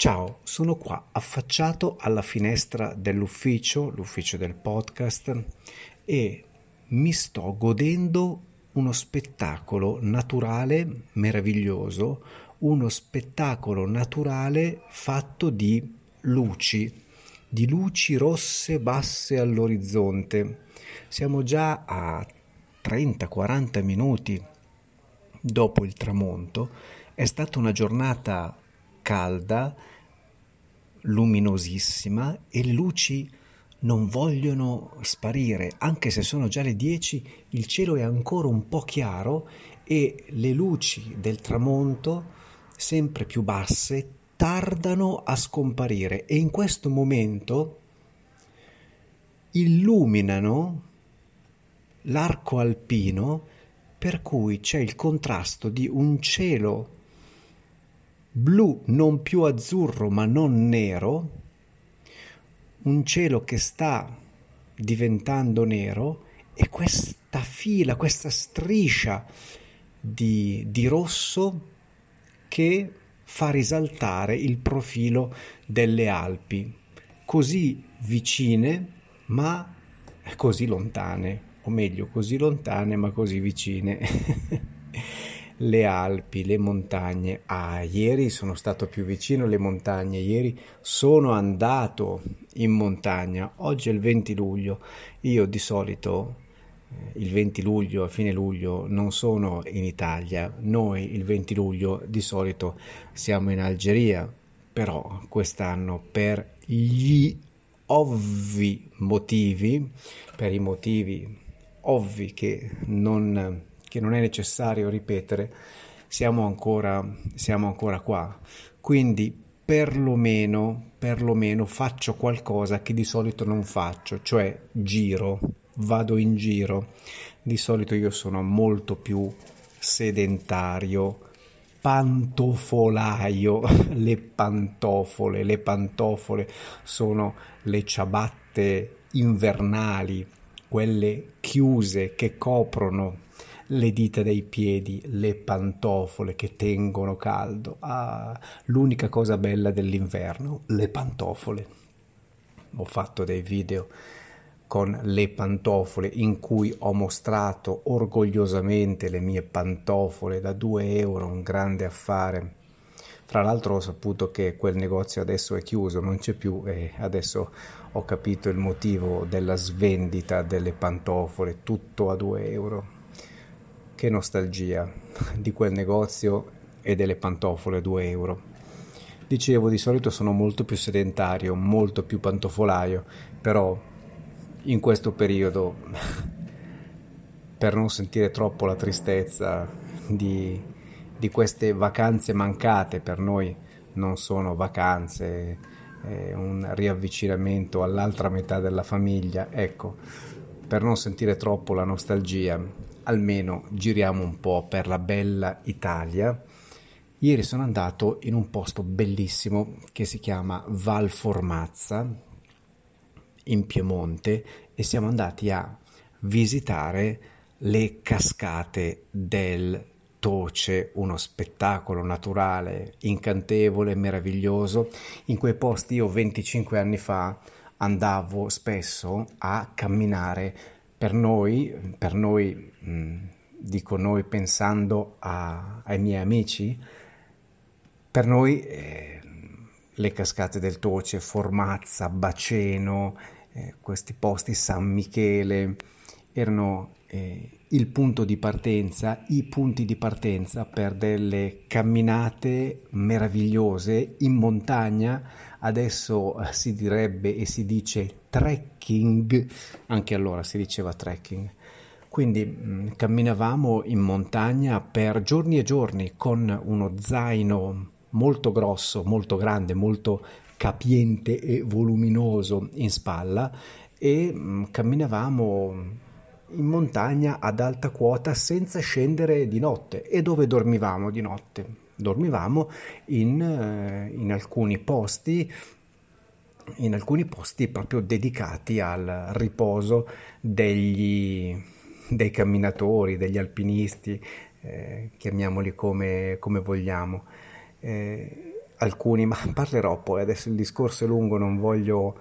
Ciao, sono qua affacciato alla finestra dell'ufficio, l'ufficio del podcast, e mi sto godendo uno spettacolo naturale meraviglioso, uno spettacolo naturale fatto di luci, di luci rosse basse all'orizzonte. Siamo già a 30-40 minuti dopo il tramonto. È stata una giornata calda, luminosissima e le luci non vogliono sparire, anche se sono già le 10, il cielo è ancora un po' chiaro e le luci del tramonto, sempre più basse, tardano a scomparire e in questo momento illuminano l'arco alpino per cui c'è il contrasto di un cielo blu non più azzurro ma non nero, un cielo che sta diventando nero e questa fila, questa striscia di, di rosso che fa risaltare il profilo delle Alpi, così vicine ma così lontane, o meglio così lontane ma così vicine. le Alpi, le montagne. Ah, ieri sono stato più vicino alle montagne, ieri sono andato in montagna. Oggi è il 20 luglio. Io di solito eh, il 20 luglio, a fine luglio, non sono in Italia. Noi il 20 luglio di solito siamo in Algeria, però quest'anno per gli ovvi motivi, per i motivi ovvi che non che non è necessario ripetere, siamo ancora, siamo ancora qua. Quindi perlomeno, perlomeno faccio qualcosa che di solito non faccio, cioè giro, vado in giro. Di solito io sono molto più sedentario, pantofolaio, le pantofole, le pantofole sono le ciabatte invernali, quelle chiuse che coprono le dita dei piedi, le pantofole che tengono caldo. Ah, l'unica cosa bella dell'inverno, le pantofole. Ho fatto dei video con le pantofole in cui ho mostrato orgogliosamente le mie pantofole da 2 euro, un grande affare. Tra l'altro ho saputo che quel negozio adesso è chiuso, non c'è più e adesso ho capito il motivo della svendita delle pantofole, tutto a 2 euro. Che nostalgia di quel negozio e delle pantofole a 2 euro. Dicevo, di solito sono molto più sedentario, molto più pantofolaio, però in questo periodo, per non sentire troppo la tristezza di, di queste vacanze mancate, per noi non sono vacanze, è un riavvicinamento all'altra metà della famiglia, ecco, per non sentire troppo la nostalgia, almeno giriamo un po' per la bella Italia. Ieri sono andato in un posto bellissimo che si chiama Val Formazza in Piemonte e siamo andati a visitare le cascate del Toce, uno spettacolo naturale incantevole, meraviglioso. In quei posti io 25 anni fa andavo spesso a camminare per noi, per noi mh, dico noi pensando a, ai miei amici, per noi eh, le cascate del Toce, Formazza, Baceno, eh, questi posti, San Michele, erano eh, il punto di partenza, i punti di partenza per delle camminate meravigliose in montagna. Adesso eh, si direbbe e si dice trekking, anche allora si diceva trekking. Quindi mm, camminavamo in montagna per giorni e giorni con uno zaino molto grosso, molto grande, molto capiente e voluminoso in spalla e mm, camminavamo in montagna ad alta quota senza scendere di notte. E dove dormivamo di notte? Dormivamo in, eh, in alcuni posti in alcuni posti proprio dedicati al riposo degli, dei camminatori, degli alpinisti, eh, chiamiamoli come, come vogliamo. Eh, alcuni, ma parlerò poi, adesso il discorso è lungo, non voglio,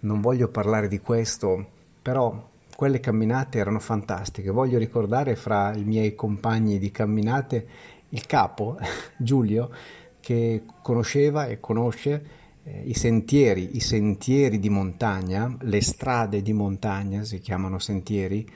non voglio parlare di questo, però quelle camminate erano fantastiche. Voglio ricordare fra i miei compagni di camminate il capo, Giulio, che conosceva e conosce eh, i sentieri, i sentieri di montagna, le strade di montagna si chiamano sentieri,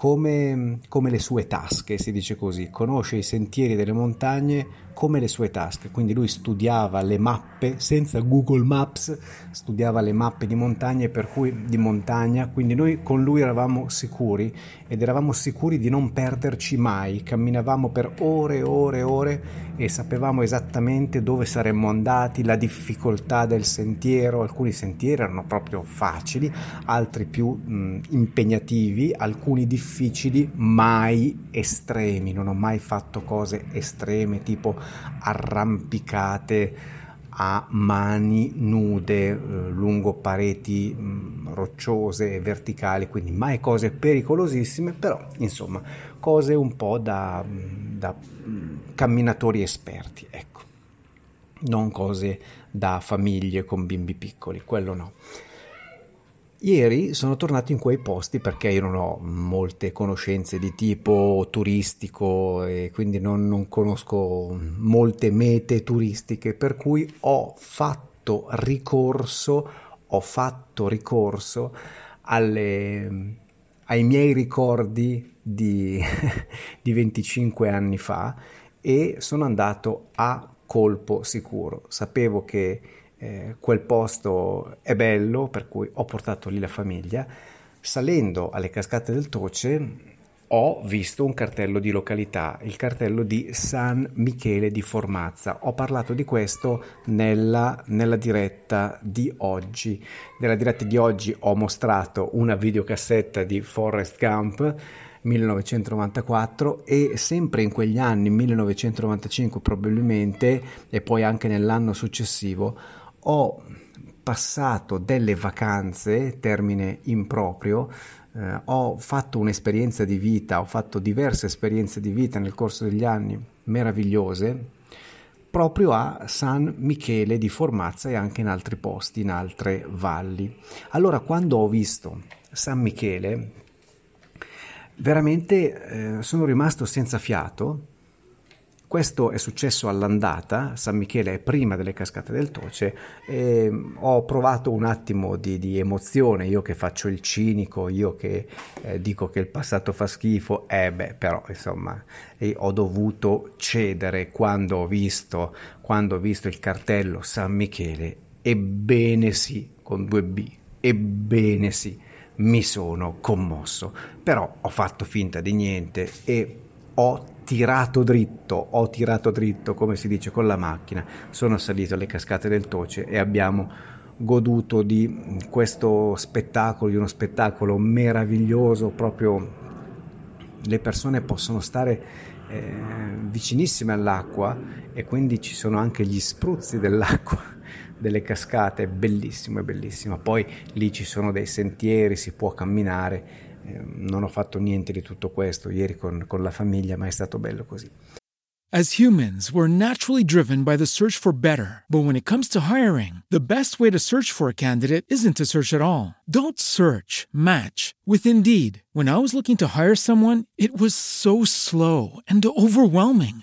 come, come, le sue tasche, si dice così, conosce i sentieri delle montagne come le sue tasche, quindi lui studiava le mappe senza Google Maps, studiava le mappe di montagna, per cui, di montagna, quindi noi con lui eravamo sicuri ed eravamo sicuri di non perderci mai, camminavamo per ore e ore e ore e sapevamo esattamente dove saremmo andati, la difficoltà del sentiero, alcuni sentieri erano proprio facili, altri più mh, impegnativi, alcuni difficili, mai estremi, non ho mai fatto cose estreme tipo arrampicate a mani nude eh, lungo pareti mm, rocciose e verticali, quindi mai cose pericolosissime, però insomma cose un po' da, da mm, camminatori esperti, ecco, non cose da famiglie con bimbi piccoli, quello no. Ieri sono tornato in quei posti perché io non ho molte conoscenze di tipo turistico e quindi non, non conosco molte mete turistiche, per cui ho fatto ricorso, ho fatto ricorso alle, ai miei ricordi di, di 25 anni fa e sono andato a colpo sicuro. Sapevo che eh, quel posto è bello, per cui ho portato lì la famiglia. Salendo alle cascate del Toce ho visto un cartello di località, il cartello di San Michele di Formazza. Ho parlato di questo nella, nella diretta di oggi. Nella diretta di oggi ho mostrato una videocassetta di Forrest Gump 1994 e sempre in quegli anni 1995 probabilmente e poi anche nell'anno successivo ho passato delle vacanze, termine improprio, eh, ho fatto un'esperienza di vita, ho fatto diverse esperienze di vita nel corso degli anni meravigliose, proprio a San Michele di Formazza e anche in altri posti, in altre valli. Allora, quando ho visto San Michele, veramente eh, sono rimasto senza fiato questo è successo all'andata, San Michele è prima delle cascate del Toce e ho provato un attimo di, di emozione, io che faccio il cinico, io che eh, dico che il passato fa schifo, eh beh però insomma ho dovuto cedere quando ho visto, quando ho visto il cartello San Michele, ebbene sì, con due B, ebbene sì, mi sono commosso, però ho fatto finta di niente e ho tirato dritto, ho tirato dritto, come si dice, con la macchina, sono salito alle cascate del Toce e abbiamo goduto di questo spettacolo, di uno spettacolo meraviglioso, proprio le persone possono stare eh, vicinissime all'acqua e quindi ci sono anche gli spruzzi dell'acqua delle cascate, bellissimo, è bellissimo. Poi lì ci sono dei sentieri, si può camminare Ehm, non ho fatto niente di tutto questo ieri con, con la famiglia, ma è stato bello così. As humans, we're naturally driven by the search for better. But when it comes to hiring, the best way to search for a candidate isn't to search at all. Don't search, match with Indeed. When I was looking to hire someone, it was so slow and overwhelming.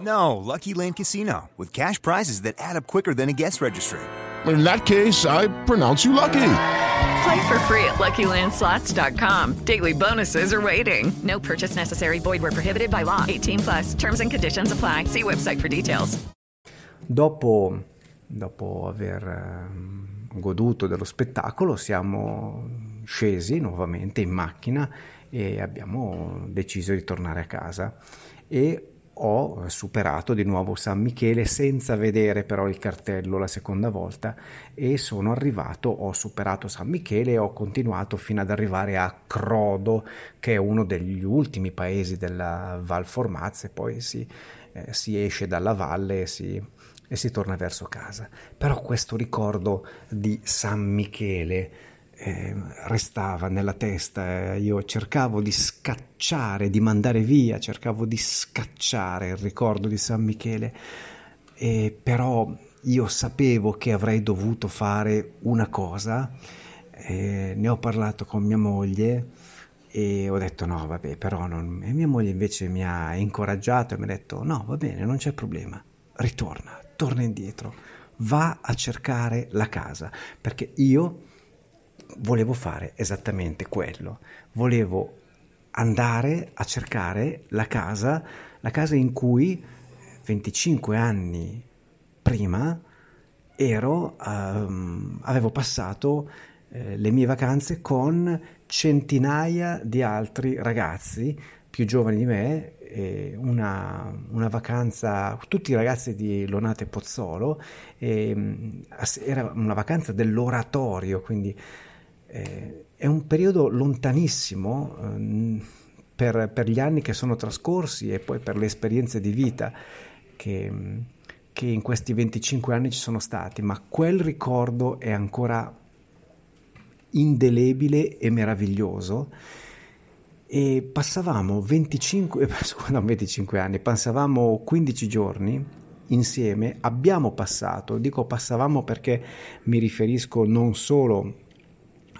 No, Lucky Land Casino, with cash prizes that add up quicker than a guest registry. In that case, I pronounce you lucky. Play for free at LuckyLandSlots.com. Daily bonuses are waiting. No purchase necessary. Void where prohibited by law. 18 plus. Terms and conditions apply. See website for details. Dopo, dopo aver eh, goduto dello spettacolo, siamo scesi nuovamente in macchina e abbiamo deciso di tornare a casa. E ho superato di nuovo San Michele senza vedere però il cartello la seconda volta e sono arrivato, ho superato San Michele e ho continuato fino ad arrivare a Crodo che è uno degli ultimi paesi della Val Formazza e poi si, eh, si esce dalla valle e si, e si torna verso casa. Però questo ricordo di San Michele eh, restava nella testa, io cercavo di scacciare, di mandare via, cercavo di scacciare il ricordo di San Michele, eh, però io sapevo che avrei dovuto fare una cosa, eh, ne ho parlato con mia moglie e ho detto no, vabbè, però non... E mia moglie invece mi ha incoraggiato e mi ha detto no, va bene, non c'è problema, ritorna, torna indietro, va a cercare la casa, perché io volevo fare esattamente quello. Volevo andare a cercare la casa, la casa in cui 25 anni prima ero, um, avevo passato eh, le mie vacanze con centinaia di altri ragazzi più giovani di me, una, una, vacanza, tutti i ragazzi di Lonate Pozzolo, e, era una vacanza dell'oratorio, quindi eh, è un periodo lontanissimo eh, per, per, gli anni che sono trascorsi e poi per le esperienze di vita che, che in questi 25 anni ci sono stati, ma quel ricordo è ancora indelebile e meraviglioso. E passavamo 25, no, 25 anni, passavamo 15 giorni insieme, abbiamo passato, dico passavamo perché mi riferisco non solo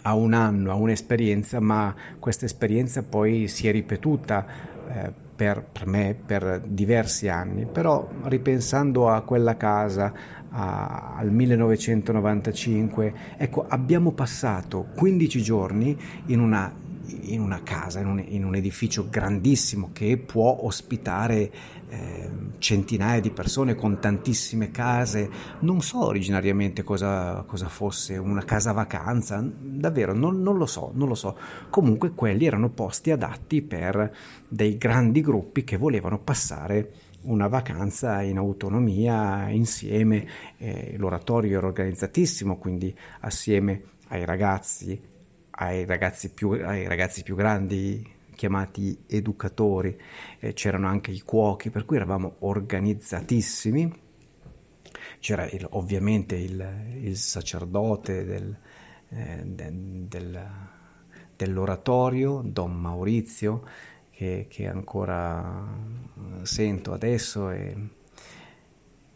a un anno, a un'esperienza, ma questa esperienza poi si è ripetuta eh, per, per, me per diversi anni. Però ripensando a quella casa, a, al 1995, ecco, abbiamo passato 15 giorni in una in una casa, in un, in un, edificio grandissimo che può ospitare eh, centinaia di persone con tantissime case. Non so originariamente cosa, cosa fosse una casa vacanza, davvero non, non, lo so, non lo so. Comunque quelli erano posti adatti per dei grandi gruppi che volevano passare una vacanza in autonomia insieme. Eh, l'oratorio era organizzatissimo, quindi assieme ai ragazzi, ai ragazzi più, ai ragazzi più grandi chiamati educatori, eh, c'erano anche i cuochi, per cui eravamo organizzatissimi. C'era il, ovviamente il, il, sacerdote del, eh, de, del, dell'oratorio, Don Maurizio, che, che ancora eh, sento adesso e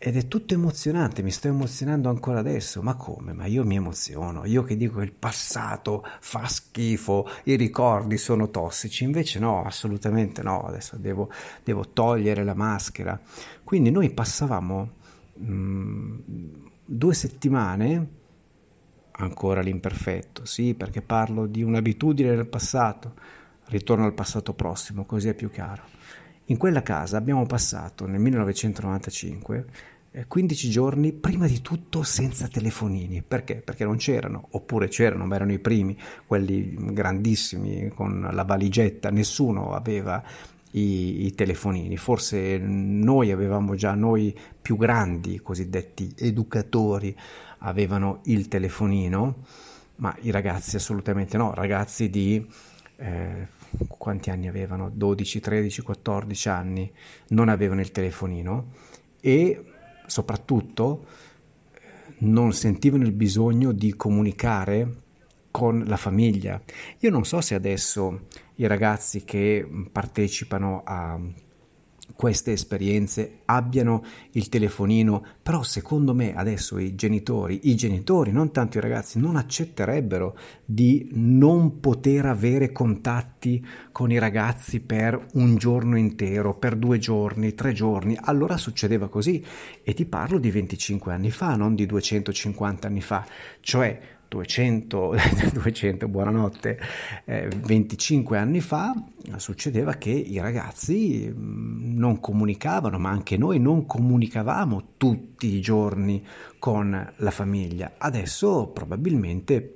ed è tutto emozionante, mi sto emozionando ancora adesso. Ma come? Ma io mi emoziono. Io che dico che il passato fa schifo, i ricordi sono tossici. Invece no, assolutamente no. Adesso devo, devo togliere la maschera. Quindi noi passavamo mh, mm, due settimane, ancora l'imperfetto, sì, perché parlo di un'abitudine del passato. Ritorno al passato prossimo, così è più chiaro. In quella casa abbiamo passato nel 1995 15 giorni prima di tutto senza telefonini. Perché? Perché non c'erano, oppure c'erano, ma erano i primi, quelli grandissimi con la valigetta, nessuno aveva i, i telefonini. Forse noi avevamo già, noi più grandi, cosiddetti educatori, avevano il telefonino, ma i ragazzi assolutamente no, ragazzi di... Eh, quanti anni avevano? 12, 13, 14 anni, non avevano il telefonino e soprattutto non sentivano il bisogno di comunicare con la famiglia. Io non so se adesso i ragazzi che partecipano a queste esperienze abbiano il telefonino, però secondo me adesso i genitori, i genitori, non tanto i ragazzi, non accetterebbero di non poter avere contatti con i ragazzi per un giorno intero, per due giorni, tre giorni. Allora succedeva così e ti parlo di 25 anni fa, non di 250 anni fa, cioè 200, 200 buonanotte, eh, 25 anni fa succedeva che i ragazzi mm, non comunicavano, ma anche noi non comunicavamo tutti i giorni con la famiglia. Adesso probabilmente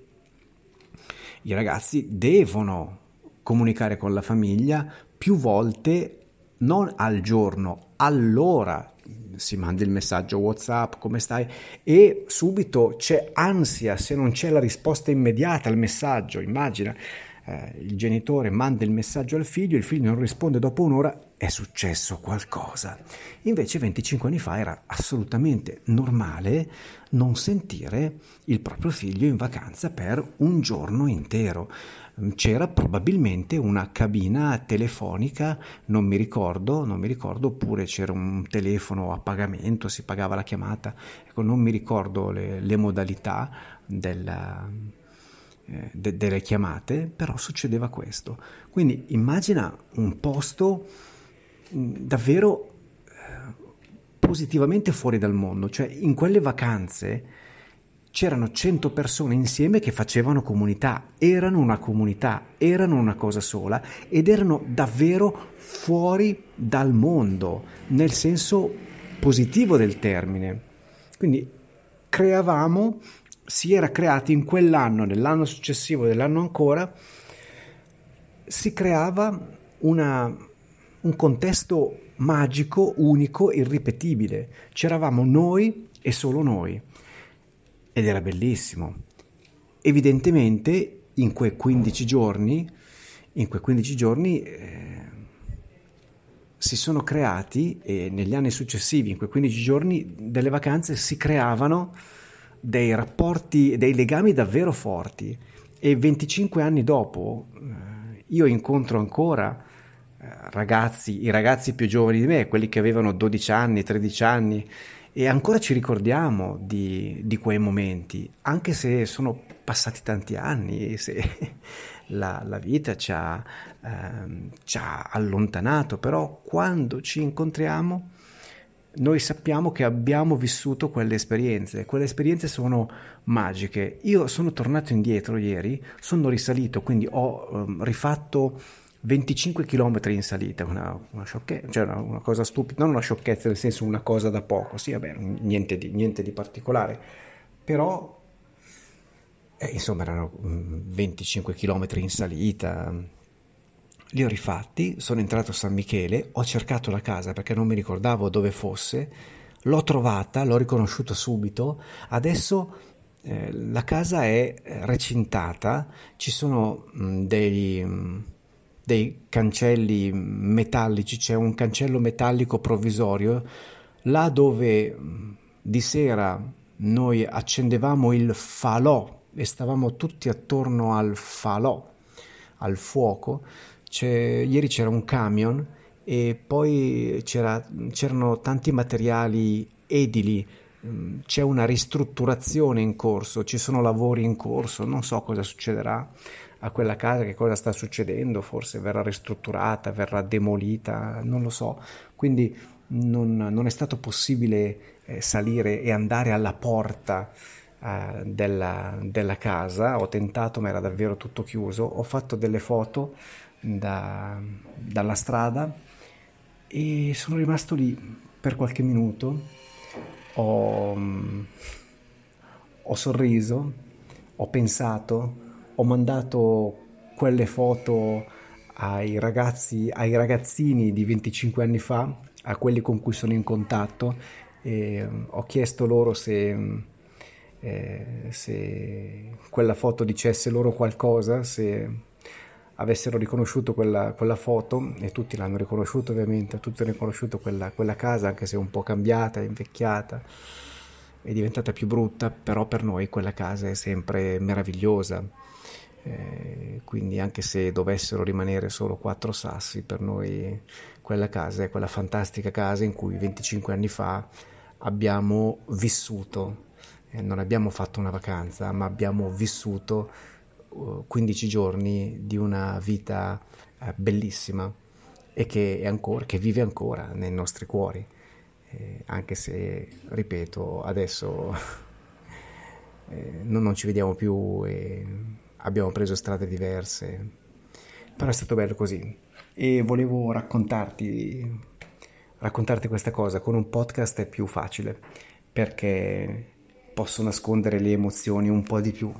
i ragazzi devono comunicare con la famiglia più volte, non al giorno, all'ora si manda il messaggio WhatsApp, come stai? E subito c'è ansia se non c'è la risposta immediata al messaggio. Immagina, eh, il genitore manda il messaggio al figlio, il figlio non risponde dopo un'ora, è successo qualcosa. Invece 25 anni fa era assolutamente normale non sentire il proprio figlio in vacanza per un giorno intero. C'era probabilmente una cabina telefonica, non mi ricordo, non mi ricordo, oppure c'era un telefono a pagamento, si pagava la chiamata, ecco, non mi ricordo le, le modalità della, eh, de, delle chiamate, però succedeva questo. Quindi immagina un posto davvero eh, positivamente fuori dal mondo, cioè in quelle vacanze c'erano 100 persone insieme che facevano comunità, erano una comunità, erano una cosa sola ed erano davvero fuori dal mondo, nel senso positivo del termine. Quindi creavamo, si era creati in quell'anno, nell'anno successivo, dell'anno ancora, si creava una, un contesto magico, unico, irripetibile. C'eravamo noi e solo noi ed era bellissimo. Evidentemente in quei 15 giorni, in quei 15 giorni eh, si sono creati e negli anni successivi, in quei 15 giorni delle vacanze si creavano dei rapporti, dei legami davvero forti e 25 anni dopo eh, io incontro ancora eh, ragazzi, i ragazzi più giovani di me, quelli che avevano 12 anni, 13 anni, e ancora ci ricordiamo di, di quei momenti, anche se sono passati tanti anni, se la, la vita ci ha, ehm, ci ha allontanato, però quando ci incontriamo noi sappiamo che abbiamo vissuto quelle esperienze, quelle esperienze sono magiche. Io sono tornato indietro ieri, sono risalito, quindi ho um, rifatto 25 km in salita, una, una sciocchezza, cioè una, una, cosa stupida, non una sciocchezza nel senso una cosa da poco, sì, vabbè, niente di, niente di particolare, però eh, insomma erano 25 mm, km in salita, li ho rifatti, sono entrato a San Michele, ho cercato la casa perché non mi ricordavo dove fosse, l'ho trovata, l'ho riconosciuta subito, adesso eh, la casa è recintata, ci sono mm, dei... Mm, dei cancelli metallici, c'è un cancello metallico provvisorio, là dove di sera noi accendevamo il falò e stavamo tutti attorno al falò, al fuoco. C'è, ieri c'era un camion e poi c'era, c'erano tanti materiali edili, c'è una ristrutturazione in corso, ci sono lavori in corso, non so cosa succederà a quella casa che cosa sta succedendo, forse verrà ristrutturata, verrà demolita, non lo so. Quindi non, non è stato possibile eh, salire e andare alla porta eh, della, della, casa, ho tentato ma era davvero tutto chiuso, ho fatto delle foto da, dalla strada e sono rimasto lì per qualche minuto. Ho, mm, ho sorriso, ho pensato, ho mandato quelle foto ai ragazzi, ai ragazzini di 25 anni fa, a quelli con cui sono in contatto, e mm, ho chiesto loro se, mm, eh, se quella foto dicesse loro qualcosa, se avessero riconosciuto quella, quella, foto, e tutti l'hanno riconosciuto ovviamente, tutti hanno riconosciuto quella, quella casa, anche se un po' cambiata, invecchiata, è diventata più brutta, però per noi quella casa è sempre meravigliosa. Eh, quindi anche se dovessero rimanere solo quattro sassi, per noi quella casa è quella fantastica casa in cui 25 anni fa abbiamo vissuto, eh, non abbiamo fatto una vacanza, ma abbiamo vissuto 15 giorni di una vita eh, bellissima e che, ancora, che, vive ancora nei nostri cuori, eh, anche se, ripeto, adesso eh, non, non, ci vediamo più e abbiamo preso strade diverse, però è stato bello così. E volevo raccontarti, raccontarti questa cosa, con un podcast è più facile perché posso nascondere le emozioni un po' di più.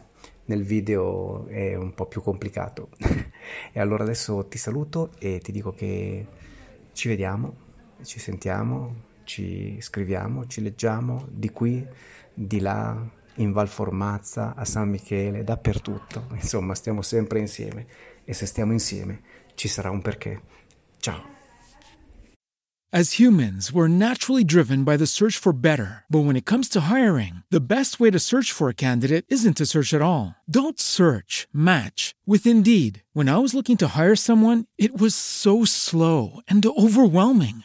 Nel video è un po' più complicato. e allora adesso ti saluto e ti dico che ci vediamo, ci sentiamo, ci scriviamo, ci leggiamo di qui, di là, in Val Formazza, a San Michele, dappertutto. Insomma, stiamo sempre insieme e se stiamo insieme ci sarà un perché. Ciao. As humans, we're naturally driven by the search for better. But when it comes to hiring, the best way to search for a candidate isn't to search at all. Don't search, match with Indeed. When I was looking to hire someone, it was so slow and overwhelming.